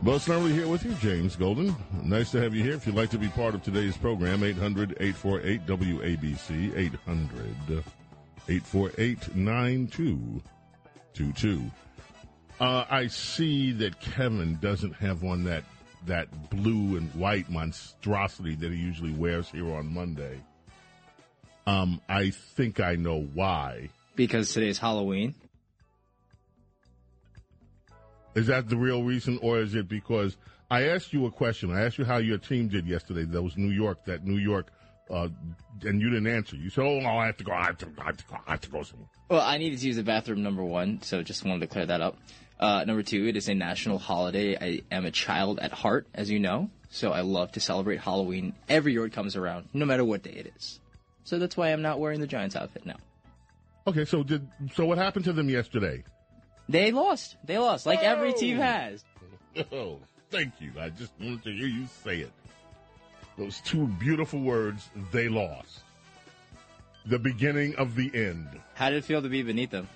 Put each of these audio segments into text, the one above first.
Bo Snerdley here with you, James Golden. Nice to have you here. If you'd like to be part of today's program, 800-848-WABC, 800-848-9222. Uh, I see that Kevin doesn't have on that, that blue and white monstrosity that he usually wears here on Monday. Um, I think I know why. Because today's Halloween. Is that the real reason, or is it because I asked you a question? I asked you how your team did yesterday. That was New York. That New York, uh, and you didn't answer. You said, "Oh, I have to go. I have to. I have to go. I have to go somewhere." Well, I needed to use the bathroom. Number one, so just wanted to clear that up. Uh, number two, it is a national holiday. I am a child at heart, as you know, so I love to celebrate Halloween every year it comes around, no matter what day it is. So that's why I'm not wearing the Giants outfit now. Okay, so did so what happened to them yesterday? They lost. They lost, like oh. every team oh. has. Oh, thank you. I just wanted to hear you say it. Those two beautiful words, they lost. The beginning of the end. How did it feel to be beneath them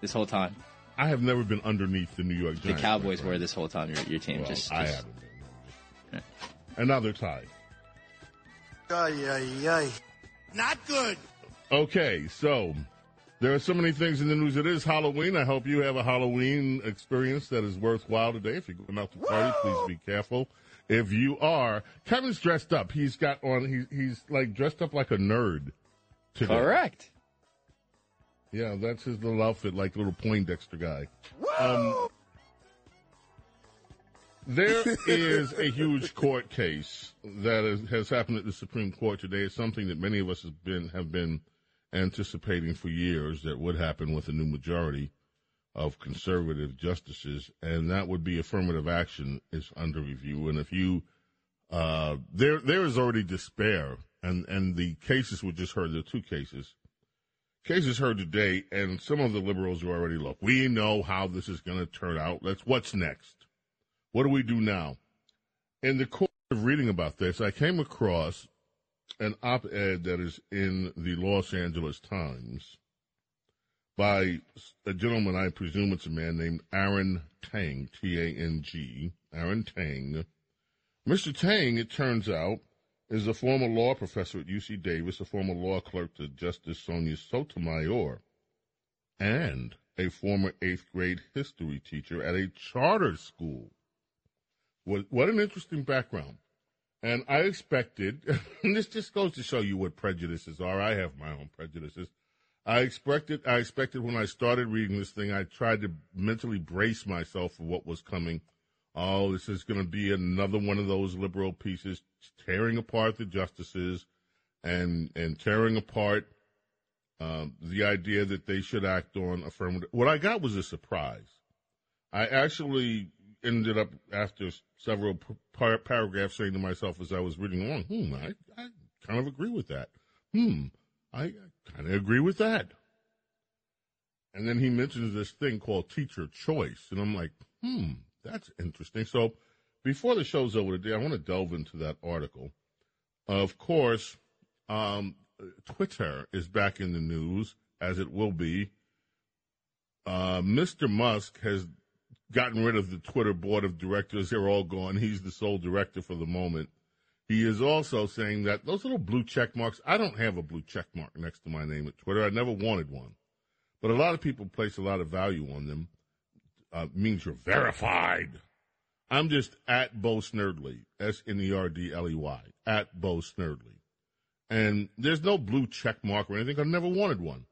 this whole time? I have never been underneath the New York Giants. The Cowboys were this whole time, your, your team. Well, just, just, I haven't been. Another tie. Ay, ay, ay. Not good. Okay, so there are so many things in the news. It is Halloween. I hope you have a Halloween experience that is worthwhile today. If you're going out to party, please be careful. If you are, Kevin's dressed up. He's got on. He's he's like dressed up like a nerd. Today. Correct. Yeah, that's his little outfit, like little Poindexter guy. Um, there is a huge court case that is, has happened at the Supreme Court today. It's something that many of us have been have been anticipating for years that would happen with a new majority of conservative justices, and that would be affirmative action is under review. And if you uh, there there is already despair, and and the cases we just heard. Are two cases. Cases heard today, and some of the liberals are already look. We know how this is going to turn out. Let's what's next. What do we do now? In the course of reading about this, I came across an op ed that is in the Los Angeles Times by a gentleman, I presume it's a man named Aaron Tang, T A N G, Aaron Tang. Mr. Tang, it turns out, is a former law professor at UC Davis, a former law clerk to Justice Sonia Sotomayor, and a former eighth grade history teacher at a charter school. What, what an interesting background. And I expected, and this just goes to show you what prejudices are. I have my own prejudices. I expected, I expected when I started reading this thing, I tried to mentally brace myself for what was coming. Oh, this is going to be another one of those liberal pieces tearing apart the justices and, and tearing apart um, the idea that they should act on affirmative. What I got was a surprise. I actually ended up after several par- paragraphs saying to myself as I was reading along, hmm, I, I kind of agree with that. Hmm, I, kind of agree with that. And then he mentions this thing called teacher choice. And I'm like, hmm, that's interesting. So before the show's over today, I want to delve into that article. Of course, um, Twitter is back in the news, as it will be. Uh, Mr. Musk has gotten rid of the Twitter board of directors. They're all gone. He's the sole director for the moment. He is also saying that those little blue check marks, I don't have a blue check mark next to my name at Twitter. I never wanted one. But a lot of people place a lot of value on them. Uh, means you're verified. I'm just at Bo Snerdley, S N E R D L E Y, at Bo Snerdley. And there's no blue check mark or anything. I've never wanted one.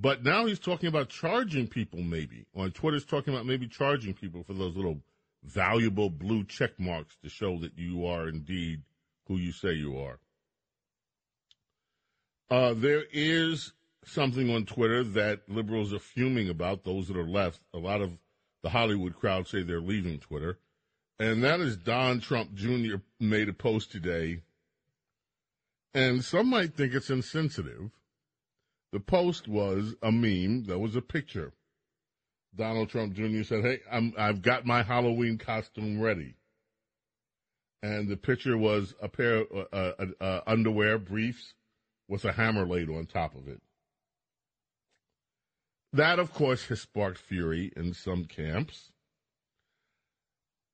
But now he's talking about charging people, maybe. On Twitter's talking about maybe charging people for those little valuable blue check marks to show that you are indeed who you say you are. Uh, there is something on Twitter that liberals are fuming about, those that are left. A lot of the Hollywood crowd say they're leaving Twitter. And that is Don Trump Jr. made a post today. And some might think it's insensitive. The post was a meme that was a picture. Donald Trump Jr. said, Hey, I'm, I've got my Halloween costume ready. And the picture was a pair of uh, uh, uh, underwear briefs with a hammer laid on top of it. That, of course, has sparked fury in some camps.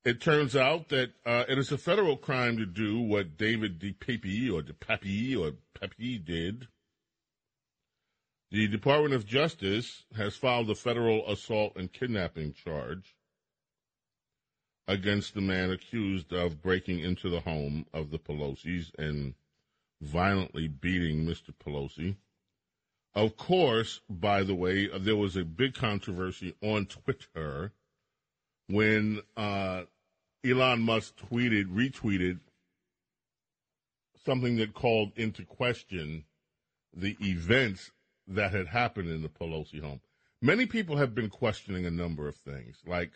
It turns out that uh, it is a federal crime to do what David DePape or DePape or Pepe did. The Department of Justice has filed a federal assault and kidnapping charge against the man accused of breaking into the home of the Pelosi's and violently beating Mr. Pelosi. Of course, by the way, uh, there was a big controversy on Twitter when uh, Elon Musk tweeted, retweeted something that called into question the events that had happened in the Pelosi home. Many people have been questioning a number of things, like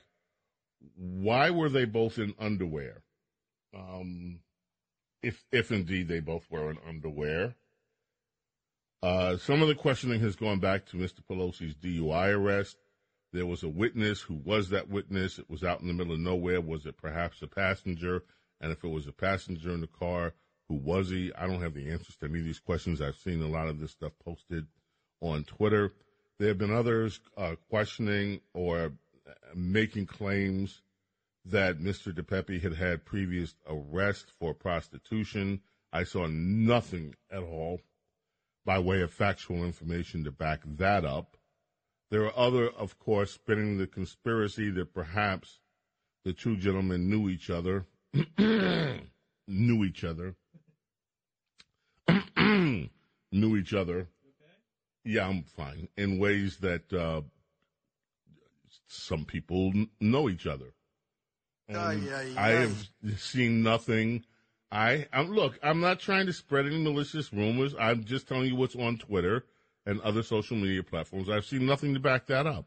why were they both in underwear? Um, if if indeed they both were in underwear. Uh, some of the questioning has gone back to Mr. Pelosi's DUI arrest. There was a witness. Who was that witness? It was out in the middle of nowhere. Was it perhaps a passenger? And if it was a passenger in the car, who was he? I don't have the answers to any of these questions. I've seen a lot of this stuff posted on Twitter. There have been others uh, questioning or making claims that Mr. DePepe had had previous arrest for prostitution. I saw nothing at all by way of factual information to back that up. There are other, of course, spinning the conspiracy that perhaps the two gentlemen knew each other, knew each other, knew each other. Yeah, I'm fine. In ways that uh, some people know each other. I have seen nothing. I I'm, look. I'm not trying to spread any malicious rumors. I'm just telling you what's on Twitter and other social media platforms. I've seen nothing to back that up.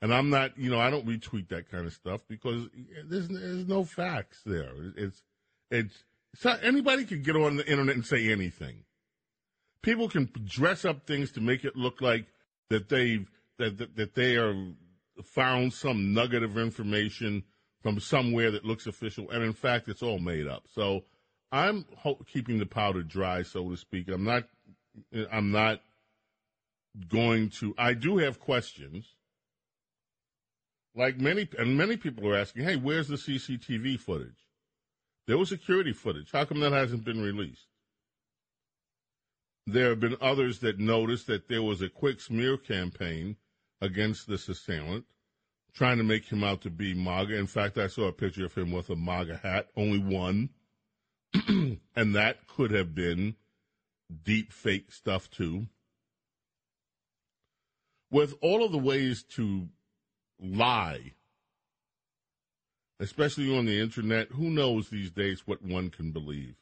And I'm not, you know, I don't retweet that kind of stuff because there's there's no facts there. It's it's, it's anybody can get on the internet and say anything. People can dress up things to make it look like that they that that, that they are found some nugget of information from somewhere that looks official, and in fact, it's all made up. So I'm ho- keeping the powder dry, so to speak. I'm not. I'm not going to. I do have questions. Like many, and many people are asking, "Hey, where's the CCTV footage? There was security footage. How come that hasn't been released?" There have been others that noticed that there was a quick smear campaign against this assailant trying to make him out to be MAGA. In fact, I saw a picture of him with a MAGA hat, only one. and that could have been deep fake stuff too. With all of the ways to lie, especially on the internet, who knows these days what one can believe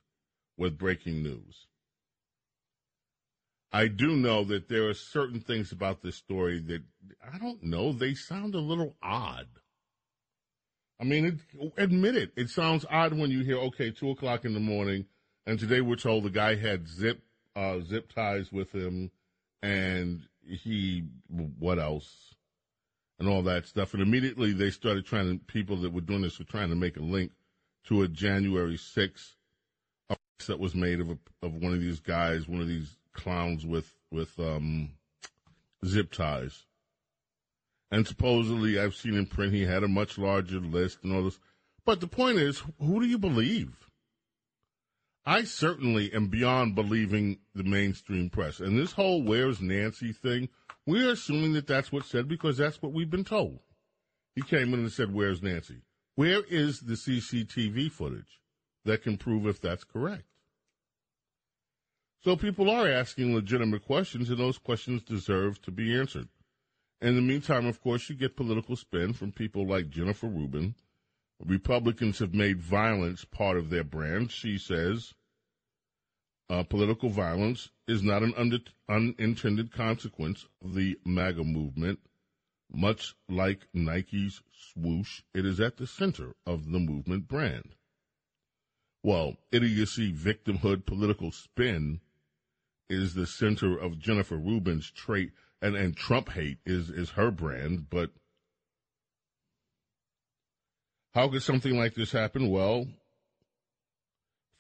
with breaking news? I do know that there are certain things about this story that I don't know. They sound a little odd. I mean, it, admit it. It sounds odd when you hear, okay, two o'clock in the morning, and today we're told the guy had zip uh, zip ties with him, and he what else, and all that stuff. And immediately they started trying to people that were doing this were trying to make a link to a January sixth that was made of a, of one of these guys, one of these clowns with with um, zip ties. And supposedly, I've seen in print he had a much larger list and all this. But the point is, who do you believe? I certainly am beyond believing the mainstream press. And this whole "Where's Nancy" thing, we're assuming that that's what's said because that's what we've been told. He came in and said, "Where's Nancy?" Where is the CCTV footage that can prove if that's correct? So people are asking legitimate questions, and those questions deserve to be answered. In the meantime, of course, you get political spin from people like Jennifer Rubin. Republicans have made violence part of their brand. She says uh, political violence is not an under, unintended consequence of the MAGA movement. Much like Nike's swoosh, it is at the center of the movement brand. Well, idiocy, victimhood, political spin is the center of Jennifer Rubin's trait and and Trump hate is is her brand. But how could something like this happen? Well,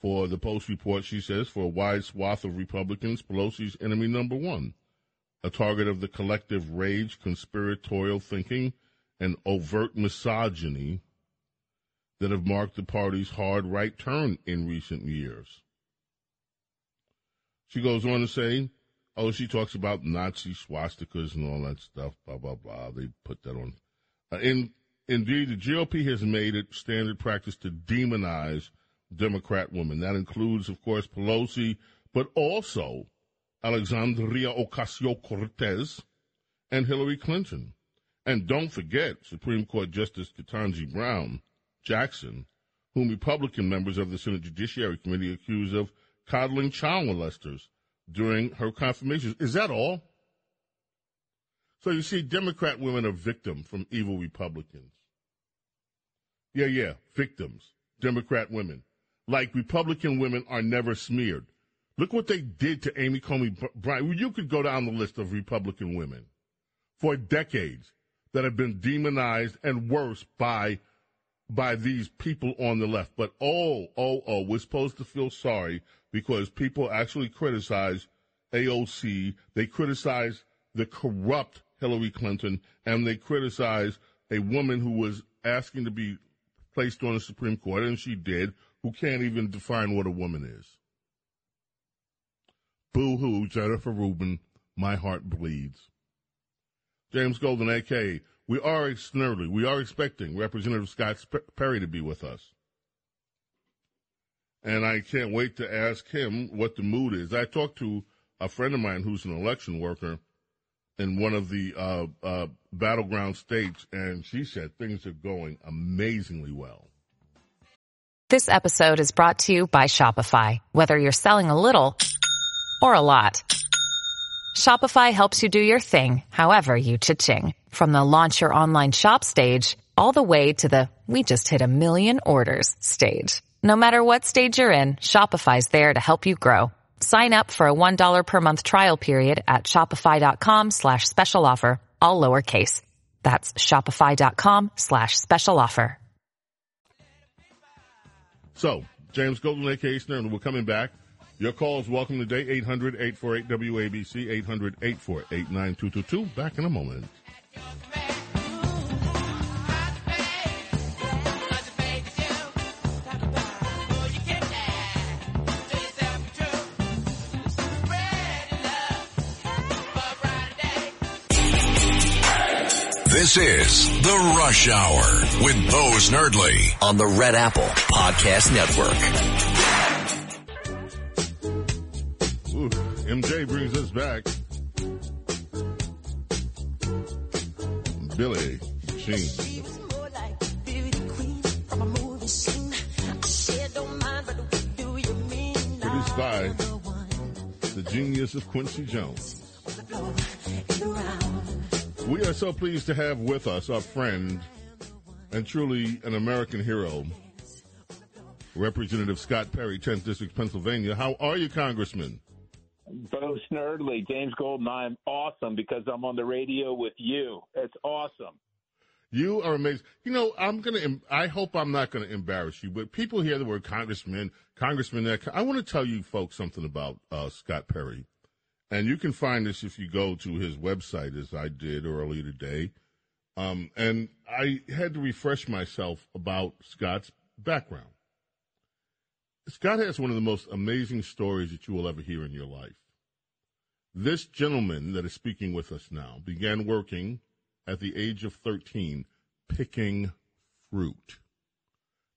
for the Post report, she says, for a wide swath of Republicans, Pelosi's enemy number one, a target of the collective rage, conspiratorial thinking, and overt misogyny that have marked the party's hard right turn in recent years. She goes on to say Oh, she talks about Nazi swastikas and all that stuff. Blah blah blah. They put that on. Uh, in indeed, the GOP has made it standard practice to demonize Democrat women. That includes, of course, Pelosi, but also Alexandria Ocasio Cortez and Hillary Clinton. And don't forget Supreme Court Justice Ketanji Brown Jackson, whom Republican members of the Senate Judiciary Committee accuse of coddling child molesters during her confirmation. Is that all? So you see, Democrat women are victims from evil Republicans. Yeah, yeah, victims. Democrat women. Like Republican women are never smeared. Look what they did to Amy Coney Barrett. You could go down the list of Republican women for decades that have been demonized and worse by by these people on the left. But oh, oh, oh, we're supposed to feel sorry because people actually criticize AOC, they criticize the corrupt Hillary Clinton, and they criticize a woman who was asking to be placed on the Supreme Court, and she did, who can't even define what a woman is. Boo hoo, Jennifer Rubin, my heart bleeds. James Golden, AK, we are Snerdley, we are expecting Representative Scott Perry to be with us and I can't wait to ask him what the mood is. I talked to a friend of mine who's an election worker in one of the uh, uh, battleground states, and she said things are going amazingly well. This episode is brought to you by Shopify. Whether you're selling a little or a lot, Shopify helps you do your thing, however you cha-ching. From the launch your online shop stage, all the way to the we just hit a million orders stage. No matter what stage you're in, Shopify's there to help you grow. Sign up for a $1 per month trial period at shopify.com slash special offer, all lowercase. That's shopify.com slash special offer. So, James Golden, a.k.a. Snurn, we're coming back. Your call is welcome today, 800-848-WABC, 800-848-9222. Back in a moment. This is The Rush Hour with Bo Snerdley on the Red Apple Podcast Network. Ooh, MJ brings us back. Billie Jean. Produced by the genius of Quincy Jones. We are so pleased to have with us our friend and truly an American hero, Representative Scott Perry, 10th District, Pennsylvania. How are you, Congressman? Bo Snerdley, James Golden, I'm awesome because I'm on the radio with you. It's awesome. You are amazing. You know, I'm gonna. I hope I'm not gonna embarrass you, but people hear the word congressman, congressman. I want to tell you folks something about uh, Scott Perry. And you can find this if you go to his website, as I did earlier today. Um, and I had to refresh myself about Scott's background. Scott has one of the most amazing stories that you will ever hear in your life. This gentleman that is speaking with us now began working at the age of 13 picking fruit.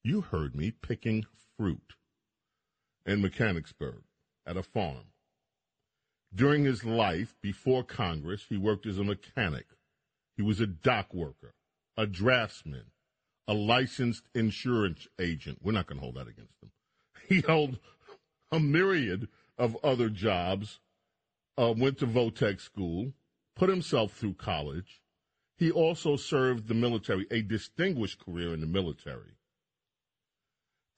You heard me picking fruit in Mechanicsburg at a farm. During his life, before Congress, he worked as a mechanic. He was a dock worker, a draftsman, a licensed insurance agent. We're not going to hold that against him. He held a myriad of other jobs, uh, went to Votech school, put himself through college. He also served the military, a distinguished career in the military.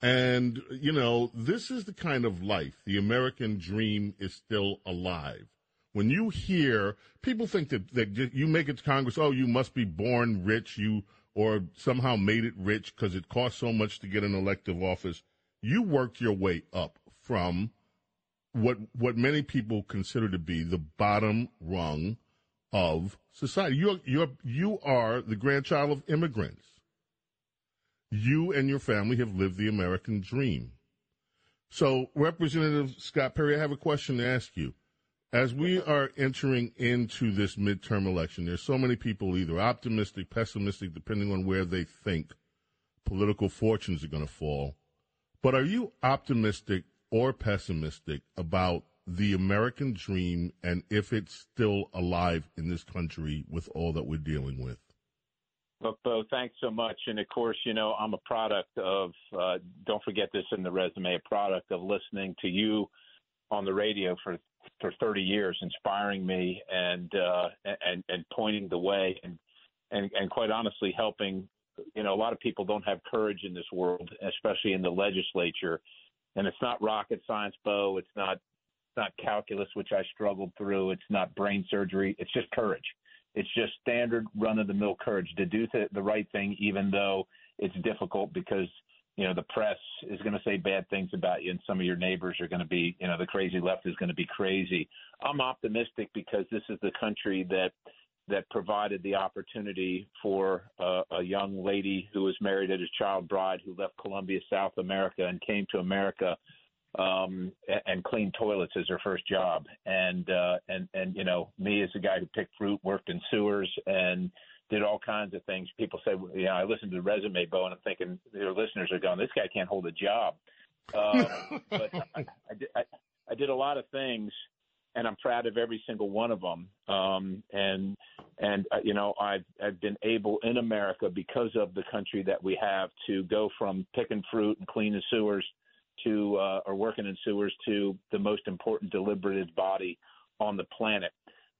And, you know, this is the kind of life. The American dream is still alive. When you hear people think that, that you make it to Congress, oh, you must be born rich, you or somehow made it rich because it costs so much to get an elective office. You worked your way up from what what many people consider to be the bottom rung of society. You're you're you are the grandchild of immigrants you and your family have lived the American dream. So, Representative Scott Perry, I have a question to ask you. As we are entering into this midterm election, there's so many people either optimistic, pessimistic, depending on where they think political fortunes are going to fall. But are you optimistic or pessimistic about the American dream and if it's still alive in this country with all that we're dealing with? Look, Bo, thanks so much. And of course, you know, I'm a product of, uh, don't forget this in the resume, a product of listening to you on the radio for, for 30 years, inspiring me and, uh, and, and pointing the way and, and, and quite honestly helping, you know, a lot of people don't have courage in this world, especially in the legislature. And it's not rocket science, Bo. It's not, it's not calculus, which I struggled through. It's not brain surgery. It's just courage it's just standard run of the mill courage to do th- the right thing, even though it's difficult because you know the press is going to say bad things about you, and some of your neighbors are going to be, you know, the crazy left is going to be crazy. I'm optimistic because this is the country that that provided the opportunity for uh, a young lady who was married as a child bride who left Colombia, South America, and came to America um, and clean toilets as her first job. And uh, and and you know, me as a guy who picked fruit, worked in sewers, and did all kinds of things. People say, you know, I listened to the resume, Bo, and I'm thinking your listeners are going, this guy can't hold a job. Uh, but I, I, did, I, I did a lot of things, and I'm proud of every single one of them. Um, and and uh, you know, I've I've been able in America because of the country that we have to go from picking fruit and cleaning sewers to uh, or working in sewers to the most important deliberative body on the planet.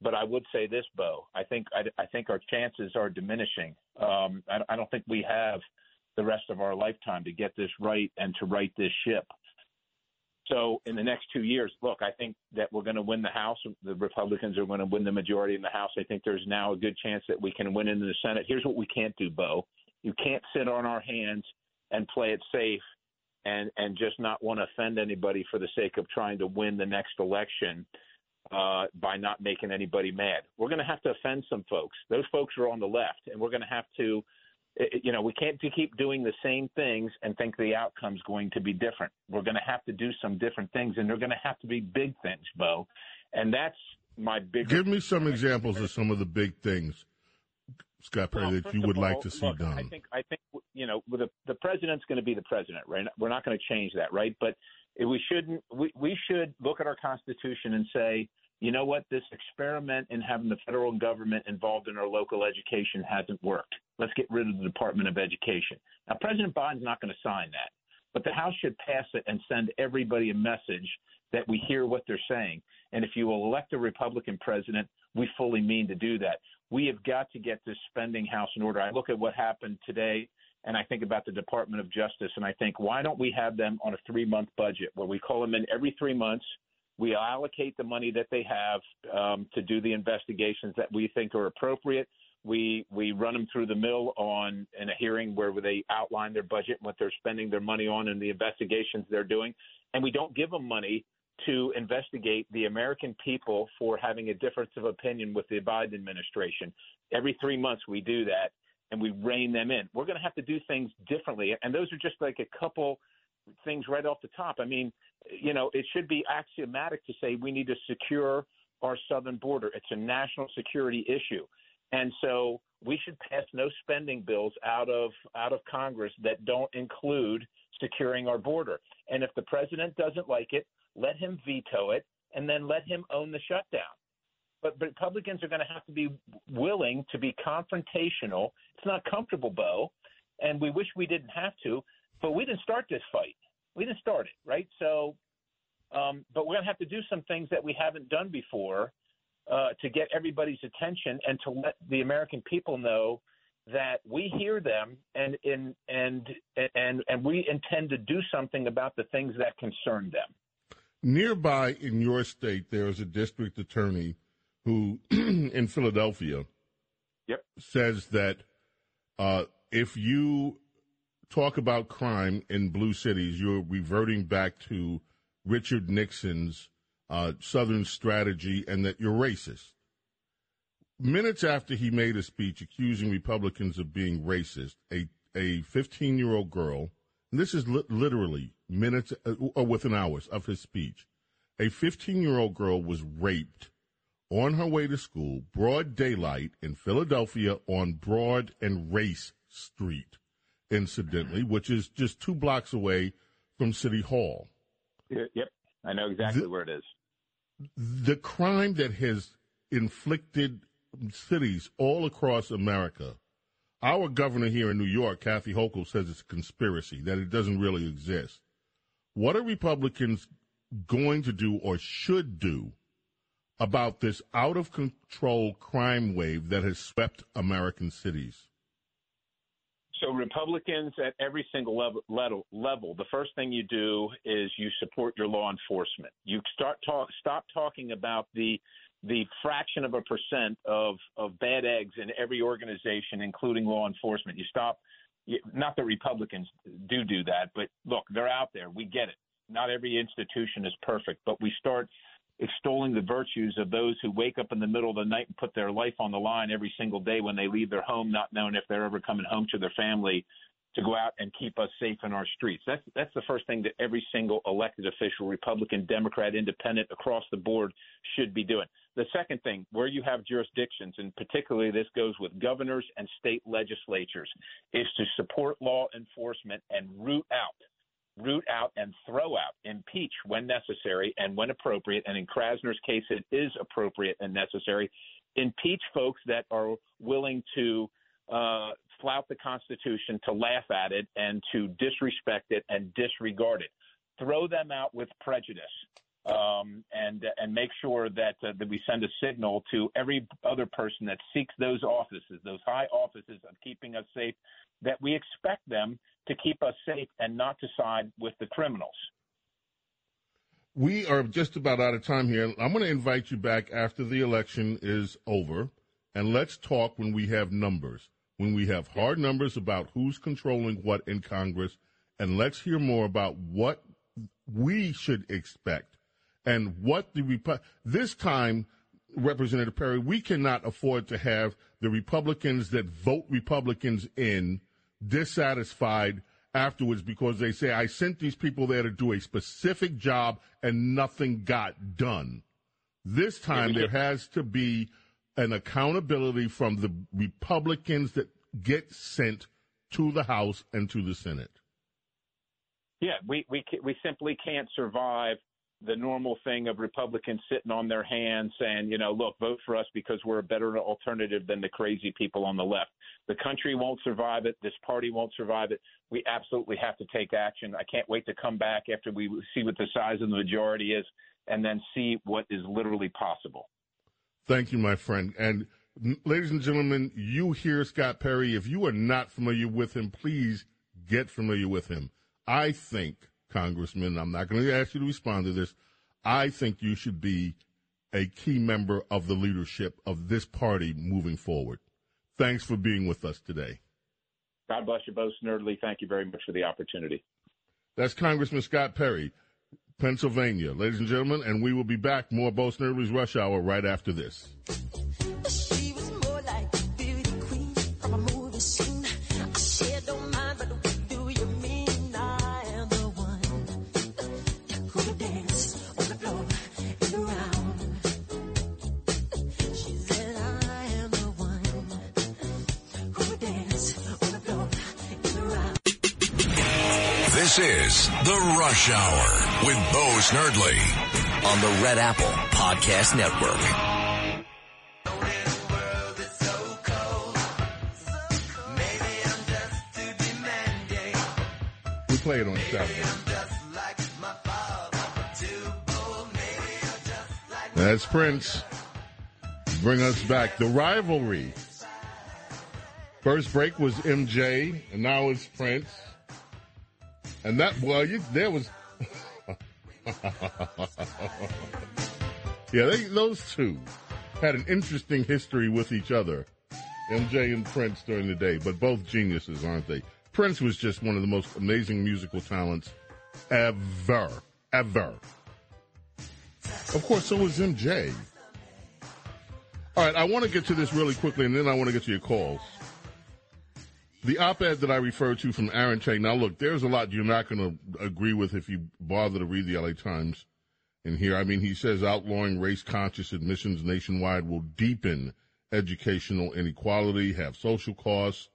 But I would say this, Bo. I think I, I think our chances are diminishing. Um, I, I don't think we have the rest of our lifetime to get this right and to right this ship. So in the next two years, look, I think that we're going to win the House. The Republicans are going to win the majority in the House. I think there's now a good chance that we can win in the Senate. Here's what we can't do, Bo. You can't sit on our hands and play it safe and and just not want to offend anybody for the sake of trying to win the next election uh, by not making anybody mad. We're going to have to offend some folks. Those folks are on the left, and we're going to have to. You know, we can't keep doing the same things and think the outcome's going to be different. We're going to have to do some different things, and they're going to have to be big things, Bo. And that's my big. Give me some examples of some of the big things Scott Perry, well, that you would all, like to see look, done? I think I think you know the the president's going to be the president, right? We're not going to change that, right? But we shouldn't. We we should look at our constitution and say, you know what, this experiment in having the federal government involved in our local education hasn't worked. Let's get rid of the Department of Education. Now, President Biden's not going to sign that, but the House should pass it and send everybody a message that we hear what they're saying. And if you elect a Republican president, we fully mean to do that we have got to get this spending house in order. I look at what happened today and I think about the Department of Justice and I think, why don't we have them on a three month budget where we call them in every three months? We allocate the money that they have um, to do the investigations that we think are appropriate. We we run them through the mill on in a hearing where they outline their budget, what they're spending their money on, and the investigations they're doing, and we don't give them money to investigate the American people for having a difference of opinion with the Biden administration. Every three months, we do that and we rein them in. We're going to have to do things differently. And those are just like a couple things right off the top. I mean, you know, it should be axiomatic to say we need to secure our southern border. It's a national security issue. And so we should pass no spending bills out of out of Congress that don't include securing our border. And if the president doesn't like it, let him veto it and then let him own the shutdown. But, Republicans are going to have to be willing to be confrontational. It's not comfortable, Bo, and we wish we didn't have to, but we didn't start this fight. We didn't start it, right? So, um, but we're going to have to do some things that we haven't done before uh, to get everybody's attention and to let the American people know that we hear them and and and and and we intend to do something about the things that concern them. Nearby in your state, there is a district attorney who, in Philadelphia, yep. says that uh, if you talk about crime in blue cities, you're reverting back to Richard Nixon's uh, Southern strategy and that you're racist. Minutes after he made a speech accusing Republicans of being racist, a a 15 year old girl, and this is li- literally minutes uh, or within hours of his speech, a 15 year old girl was raped on her way to school, broad daylight in Philadelphia on Broad and Race Street, incidentally, mm-hmm. which is just two blocks away from City Hall. Yep, I know exactly the, where it is. The crime that has inflicted cities all across America. Our governor here in New York, Kathy Hochul, says it's a conspiracy, that it doesn't really exist. What are Republicans going to do or should do about this out of control crime wave that has swept American cities? So Republicans at every single level, level, level, the first thing you do is you support your law enforcement. You start talk, stop talking about the the fraction of a percent of of bad eggs in every organization, including law enforcement. You stop. Not that Republicans do do that, but look, they're out there. We get it. Not every institution is perfect, but we start extolling the virtues of those who wake up in the middle of the night and put their life on the line every single day when they leave their home, not knowing if they're ever coming home to their family to go out and keep us safe in our streets. That's that's the first thing that every single elected official, Republican, Democrat, Independent, across the board, should be doing. The second thing, where you have jurisdictions, and particularly this goes with governors and state legislatures, is to support law enforcement and root out root out and throw out, impeach when necessary and when appropriate. And in Krasner's case, it is appropriate and necessary. Impeach folks that are willing to uh, flout the Constitution, to laugh at it, and to disrespect it and disregard it. Throw them out with prejudice. Um, and and make sure that uh, that we send a signal to every other person that seeks those offices, those high offices of keeping us safe, that we expect them to keep us safe and not to side with the criminals. We are just about out of time here. I'm going to invite you back after the election is over, and let's talk when we have numbers, when we have hard numbers about who's controlling what in Congress, and let's hear more about what we should expect and what the Repu- this time Representative Perry, we cannot afford to have the Republicans that vote Republicans in dissatisfied afterwards because they say, I sent these people there to do a specific job and nothing got done. This time there has to be an accountability from the Republicans that get sent to the House and to the Senate. Yeah, we we we simply can't survive the normal thing of Republicans sitting on their hands saying, you know, look, vote for us because we're a better alternative than the crazy people on the left. The country won't survive it. This party won't survive it. We absolutely have to take action. I can't wait to come back after we see what the size of the majority is and then see what is literally possible. Thank you, my friend. And ladies and gentlemen, you hear Scott Perry. If you are not familiar with him, please get familiar with him. I think Congressman. I'm not going to ask you to respond to this. I think you should be a key member of the leadership of this party moving forward. Thanks for being with us today. God bless you both, Snerdley. Thank you very much for the opportunity. That's Congressman Scott Perry, Pennsylvania. Ladies and gentlemen, and we will be back. More Bo Snerdley's Rush Hour right after this. This is The Rush Hour with Bo Snerdley on the Red Apple Podcast Network. We play it on Saturday. That's Prince. Bring us back. The rivalry. First break was MJ, and now it's Prince. And that, well, you, there was. yeah, they, those two had an interesting history with each other. MJ and Prince during the day, but both geniuses, aren't they? Prince was just one of the most amazing musical talents ever. Ever. Of course, so was MJ. All right, I want to get to this really quickly, and then I want to get to your calls. The op-ed that I referred to from Aaron Chang. Now, look, there's a lot you're not going to agree with if you bother to read the LA Times in here. I mean, he says outlawing race-conscious admissions nationwide will deepen educational inequality, have social costs,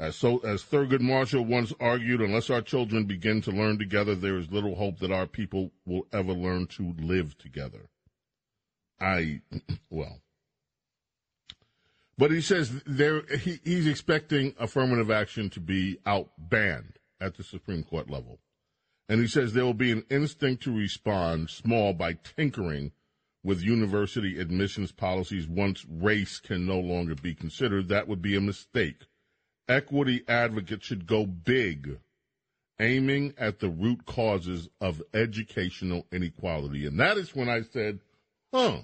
as, so, as Thurgood Marshall once argued, unless our children begin to learn together, there is little hope that our people will ever learn to live together. I, well. But he says there, he, he's expecting affirmative action to be out banned at the Supreme Court level. And he says there will be an instinct to respond small by tinkering with university admissions policies once race can no longer be considered. That would be a mistake equity advocates should go big, aiming at the root causes of educational inequality. And that is when I said, huh,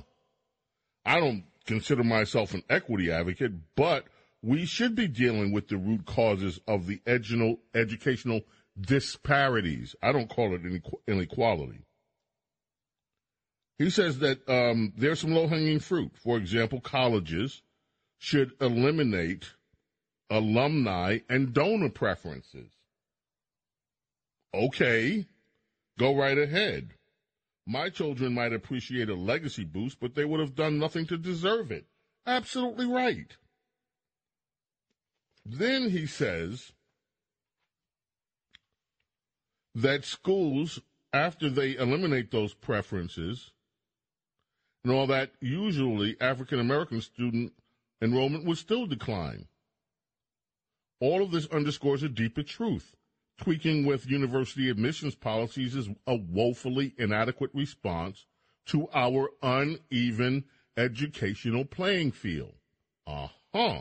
I don't consider myself an equity advocate, but we should be dealing with the root causes of the educational disparities. I don't call it inequality. He says that um, there's some low hanging fruit. For example, colleges should eliminate alumni, and donor preferences. Okay, go right ahead. My children might appreciate a legacy boost, but they would have done nothing to deserve it. Absolutely right. Then he says that schools, after they eliminate those preferences and all that, usually African American student enrollment would still decline. All of this underscores a deeper truth. Tweaking with university admissions policies is a woefully inadequate response to our uneven educational playing field. Uh huh.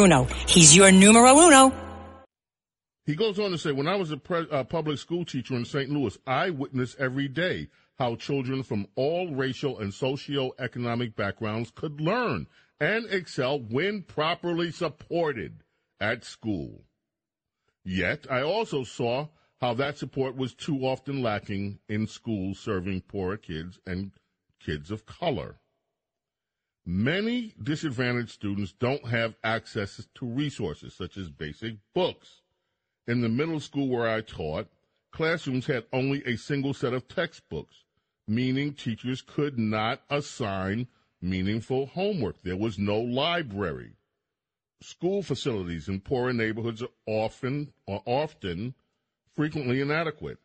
Bruno. He's your numero uno. He goes on to say, when I was a pre- uh, public school teacher in St. Louis, I witnessed every day how children from all racial and socio-economic backgrounds could learn and excel when properly supported at school. Yet, I also saw how that support was too often lacking in schools serving poorer kids and kids of color. Many disadvantaged students don't have access to resources such as basic books. In the middle school where I taught, classrooms had only a single set of textbooks, meaning teachers could not assign meaningful homework. There was no library. School facilities in poorer neighborhoods are often, are often frequently inadequate.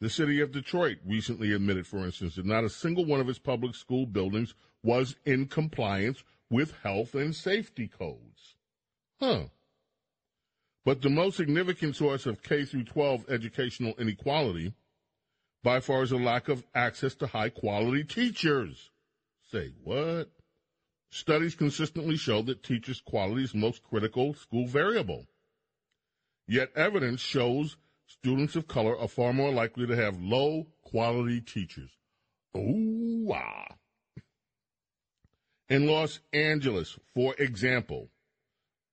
The city of Detroit recently admitted, for instance, that not a single one of its public school buildings was in compliance with health and safety codes. Huh. But the most significant source of K through 12 educational inequality by far is a lack of access to high quality teachers. Say what? Studies consistently show that teachers' quality is most critical school variable. Yet evidence shows students of color are far more likely to have low quality teachers. Ooh, ah. In Los Angeles, for example,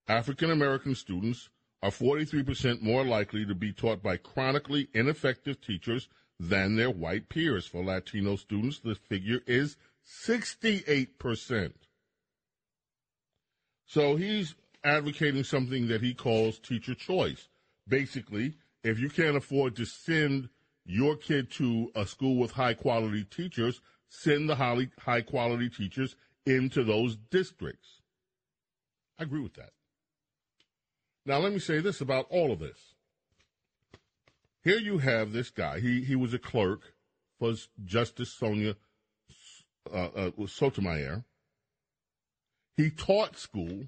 African American students are 43% more likely to be taught by chronically ineffective teachers than their white peers. For Latino students, the figure is 68%. So he's advocating something that he calls teacher choice. Basically, if you can't afford to send your kid to a school with high quality teachers, send the high, high quality teachers into those districts. I agree with that. Now, let me say this about all of this. Here you have this guy. He, he was a clerk for Justice Sonia uh, uh, Sotomayor. He taught school.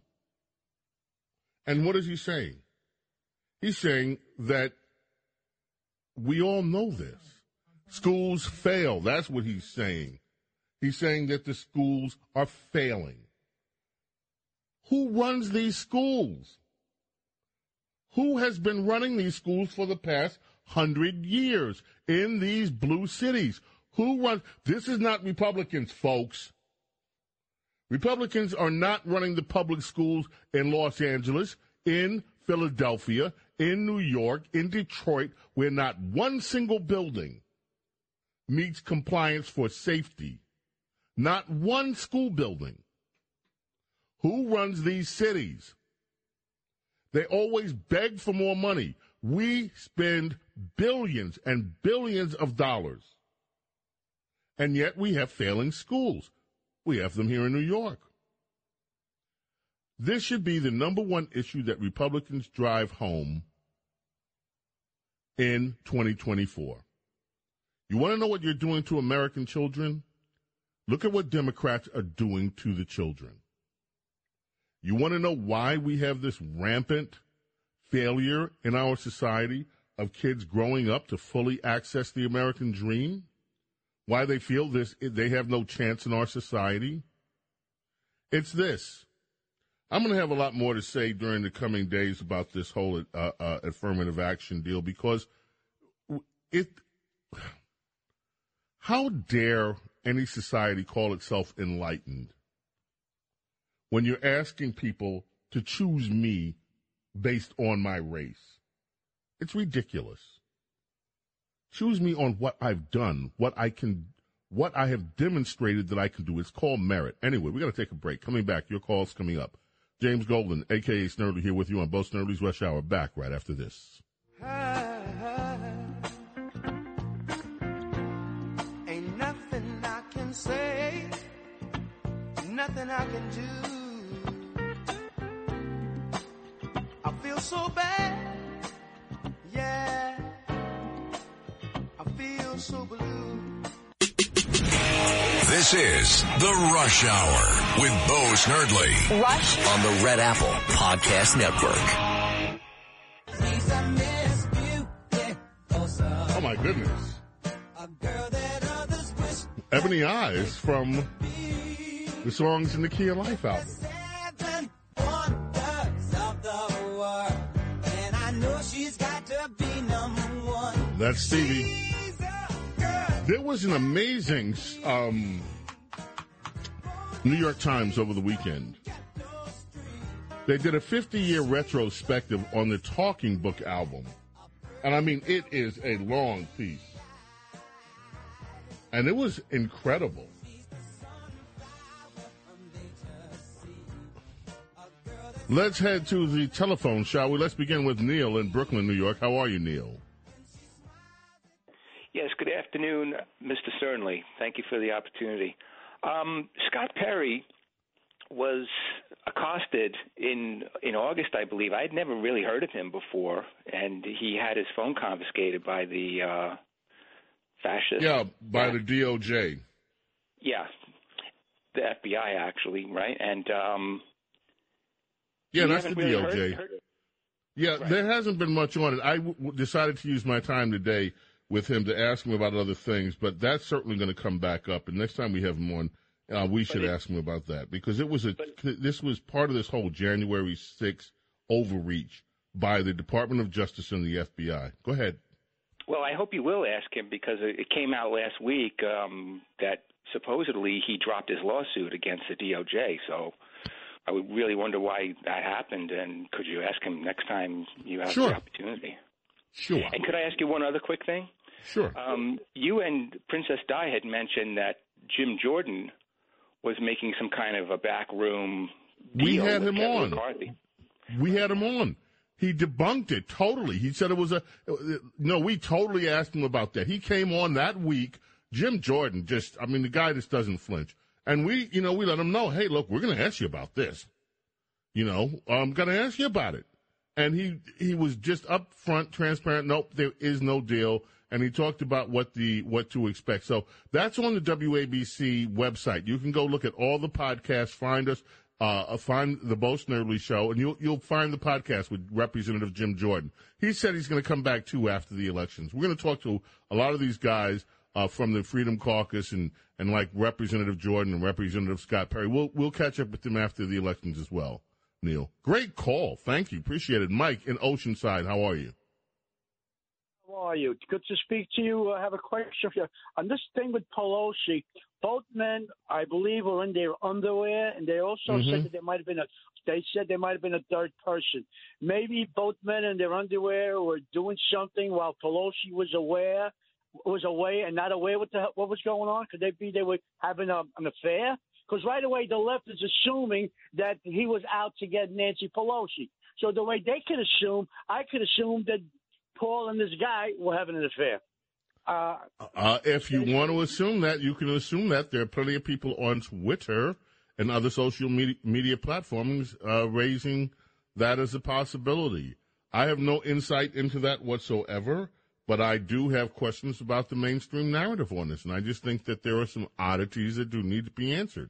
And what is he saying? He's saying that we all know this. Schools fail. That's what he's saying. He's saying that the schools are failing. Who runs these schools? Who has been running these schools for the past hundred years in these blue cities? Who runs? This is not Republicans, folks. Republicans are not running the public schools in Los Angeles, in Philadelphia, in New York, in Detroit, where not one single building meets compliance for safety. Not one school building. Who runs these cities? They always beg for more money. We spend billions and billions of dollars. And yet we have failing schools. We have them here in New York. This should be the number one issue that Republicans drive home in 2024. You want to know what you're doing to American children? Look at what Democrats are doing to the children. You want to know why we have this rampant failure in our society of kids growing up to fully access the American dream? Why they feel this they have no chance in our society? It's this. I'm going to have a lot more to say during the coming days about this whole uh, uh, affirmative action deal because it. How dare any society call itself enlightened when you're asking people to choose me based on my race? It's ridiculous. Choose me on what I've done, what I can, what I have demonstrated that I can do. It's called merit. Anyway, we got to take a break. Coming back, your call's coming up. James Golden, aka Snerdley, here with you on Bo Snerdley's Rush Hour. Back right after this. Ain't nothing I can say, nothing I can do. I feel so bad, yeah. I feel so blue. This is The Rush Hour with Bo Snerdley. Rush on the Red Apple Podcast Network. Oh my goodness. Ebony Eyes from the Songs in the Key of Life album. That's Stevie. There was an amazing um, New York Times over the weekend. They did a 50 year retrospective on the Talking Book album. And I mean, it is a long piece. And it was incredible. Let's head to the telephone, shall we? Let's begin with Neil in Brooklyn, New York. How are you, Neil? Afternoon, Mr. Snerdley. Thank you for the opportunity. Um, Scott Perry was accosted in in August, I believe. I had never really heard of him before, and he had his phone confiscated by the uh, fascist. Yeah, by the DOJ. Yeah, the FBI actually, right? And um, yeah, that's the really DOJ. heard- heard- Yeah, there hasn't been much on it. I w- decided to use my time today with him to ask him about other things, but that's certainly going to come back up. And next time we have him on, uh, we should it- ask him about that because it was a this was part of this whole January 6th overreach by the Department of Justice and the FBI. Go ahead. Well, I hope you will ask him because it it came out last week um, that supposedly he dropped his lawsuit against the DOJ. So I would really wonder why that happened, and could you ask him next time you have Sure. the opportunity? Sure. And could I ask you one other quick thing? Sure. Um, you and Princess Di had mentioned that Jim Jordan was making some kind of a back room. We had him Kevin on. McCarthy. We had him on. He debunked it totally. He said it was a no. We totally asked him about that. He came on that week. Jim Jordan just, I mean, the guy just doesn't flinch. And we, you know, we let him know, hey, look, we're going to ask you about this. You know, I'm going to ask you about it. And he he was just upfront, transparent. Nope, there is no deal. And he talked about what the what to expect. So that's on the WABC website. You can go look at all the podcasts, find us, uh, find the Bo Snerdley show, and you'll you'll find the podcast with Representative Jim Jordan. He said he's going to come back too after the elections. We're going to talk to a lot of these guys uh, from the Freedom Caucus and and like Representative Jordan and Representative Scott Perry. We'll we'll catch up with them after the elections as well. Neil, great call. Thank you, appreciate it. Mike in Oceanside, how are you? How are you? Good to speak to you. I have a question for you. On this thing with Pelosi, both men, I believe, were in their underwear, and they also Mhm. said that there might have been a. They said there might have been a third person. Maybe both men in their underwear were doing something while Pelosi was aware, was away and not aware what the what was going on. Could they be they were having a, an affair? Because right away the left is assuming that he was out to get Nancy Pelosi. So the way they could assume, I could assume that Paul and this guy were having an affair. Uh, Uh, if you want to assume that, you can assume that there are plenty of people on Twitter and other social media, media platforms uh, raising that as a possibility. I have no insight into that whatsoever, but I do have questions about the mainstream narrative on this, and I just think that there are some oddities that do need to be answered.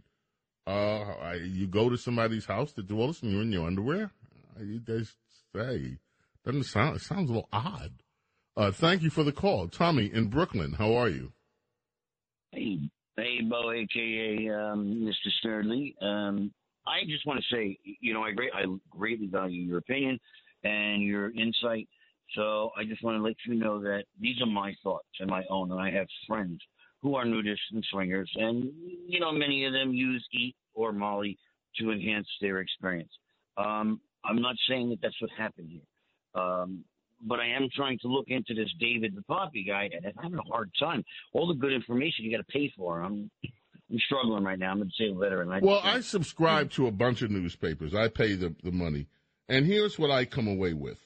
Uh, I, you go to somebody's house to do all this, and you're in your underwear. I, that's, hey, doesn't sound. It sounds a little odd. Uh, thank you for the call, Tommy in Brooklyn. How are you? Hey, hey, Bo, aka um, Mr. Snerdley. Um, I just want to say, you know, I great, I greatly value your opinion and your insight. So I just want to let you know that these are my thoughts and my own, and I have friends who are nudists and swingers, and you know, many of them use eat or Molly to enhance their experience. Um, I'm not saying that that's what happened here. Um, but I am trying to look into this David DePape guy, and I'm having a hard time. All the good information you got to pay for. I'm I'm struggling right now. I'm going to say veteran. I, Well, I subscribe to a bunch of newspapers. I pay the, the money. And here's what I come away with.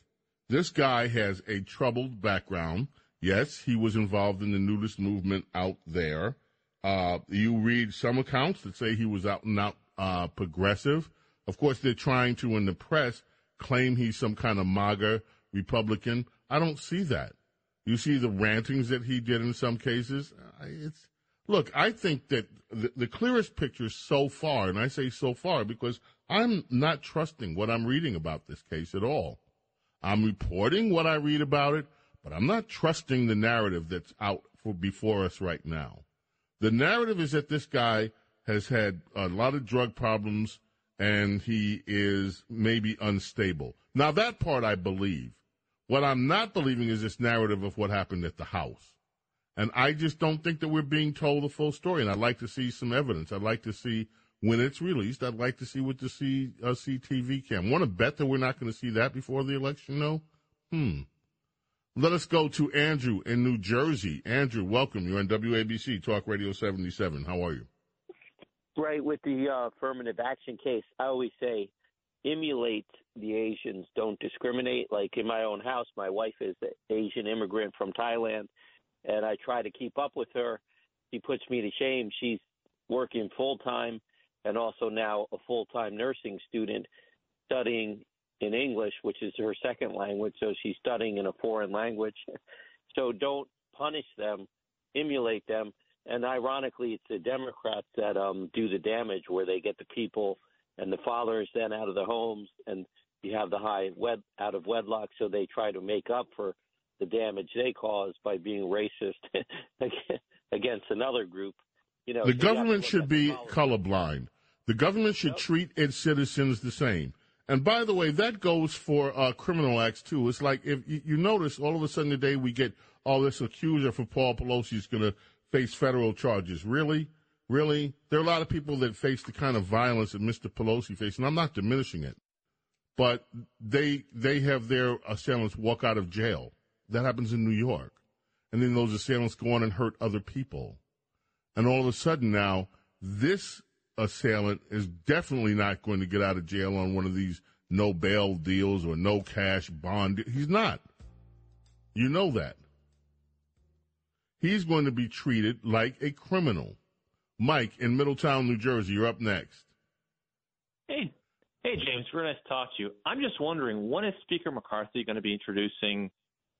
This guy has a troubled background. Yes, he was involved in the nudist movement out there. Uh, you read some accounts that say he was out and out uh, progressive. Of course, they're trying to, in the press, claim he's some kind of MAGA Republican. I don't see that. You see the rantings that he did in some cases. It's look. I think that the, the clearest picture so far, and I say so far because I'm not trusting what I'm reading about this case at all. I'm reporting what I read about it, but I'm not trusting the narrative that's out for before us right now. The narrative is that this guy has had a lot of drug problems and he is maybe unstable. Now that part I believe. What I'm not believing is this narrative of what happened at the house. And I just don't think that we're being told the full story. And I'd like to see some evidence. I'd like to see when it's released. I'd like to see what the C, uh, CTV cam. Want to bet that we're not going to see that before the election? No. Hmm. Let us go to Andrew in New Jersey. Andrew, welcome. You're on WABC Talk Radio 77. How are you? Right with the uh, affirmative action case, I always say emulate the Asians, don't discriminate. Like in my own house, my wife is an Asian immigrant from Thailand, and I try to keep up with her. She puts me to shame. She's working full time and also now a full time nursing student studying in English, which is her second language. So she's studying in a foreign language. So don't punish them, emulate them. And ironically, it's the Democrats that um, do the damage, where they get the people and the fathers then out of the homes, and you have the high wed out of wedlock. So they try to make up for the damage they caused by being racist against another group. You know, the so you have to government should be colorblind. The government should treat its citizens the same. And by the way, that goes for uh, criminal acts too. It's like if you, you notice, all of a sudden today we get all this accuser for Paul Pelosi is going to face federal charges. Really, Really? There are a lot of people that face the kind of violence that Mr. Pelosi faced, and I'm not diminishing it, but they they have their assailants walk out of jail. That happens in New York. And then those assailants go on and hurt other people. And all of a sudden now, this assailant is definitely not going to get out of jail on one of these no bail deals or no cash bond. He's not. You know that. He's going to be treated like a criminal. Mike in Middletown, New Jersey, you're up next. Hey, hey, James. Very nice to talk to you. I'm just wondering when is Speaker McCarthy going to be introducing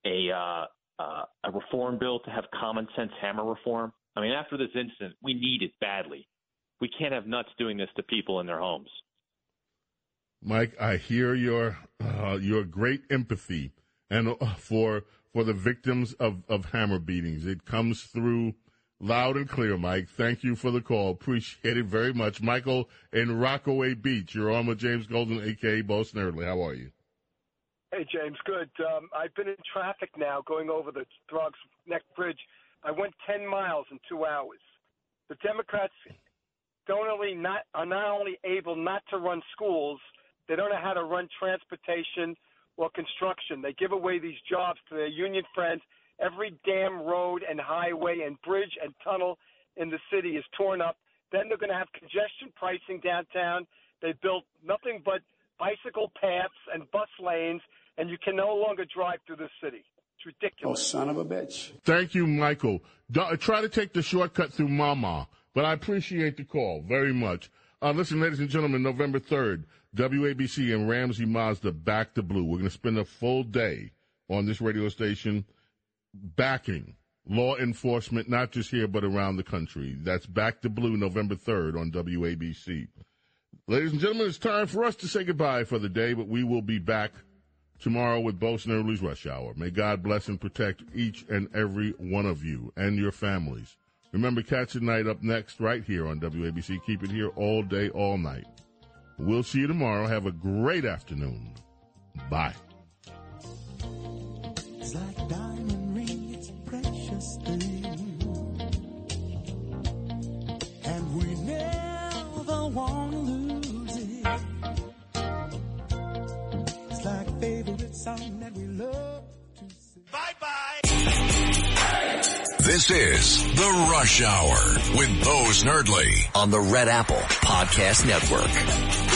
a uh, uh, a reform bill to have common sense hammer reform? I mean, after this incident, we need it badly. We can't have nuts doing this to people in their homes. Mike, I hear your uh, your great empathy and uh, for for the victims of, of hammer beatings. It comes through loud and clear, Mike. Thank you for the call. Appreciate it very much. Michael in Rockaway Beach, you're on with James Golden, aka Bo Snerdley. How are you? Hey, James. Good. Um, I've been in traffic now going over the Throgs Neck Bridge. I went 10 miles in two hours. The Democrats don't only not are not only able not to run schools, they don't know how to run transportation or construction. They give away these jobs to their union friends. Every damn road and highway and bridge and tunnel in the city is torn up. Then they're going to have congestion pricing downtown. They built nothing but bicycle paths and bus lanes and you can no longer drive through the city. It's ridiculous. Oh, son of a bitch. Thank you, Michael. Do- try to take the shortcut through Mama, but I appreciate the call very much. Uh, listen, ladies and gentlemen, November 3rd, WABC and Ramsey Mazda back to blue. We're going to spend a full day on this radio station backing law enforcement, not just here, but around the country. That's back to blue November 3rd on WABC. Ladies and gentlemen, it's time for us to say goodbye for the day, but we will be back tomorrow with Bo Snerdley's Rush Hour. May God bless and protect each and every one of you and your families. Remember, catch the night up next right here on WABC. Keep it here all day, all night. We'll see you tomorrow. Have a great afternoon. Bye. It's like a diamond ring, it's a precious thing. And we never want to lose it. It's like a favorite song that we love to sing. Bye bye. This is The Rush Hour with Bo Snerdley on the Red Apple Podcast Network.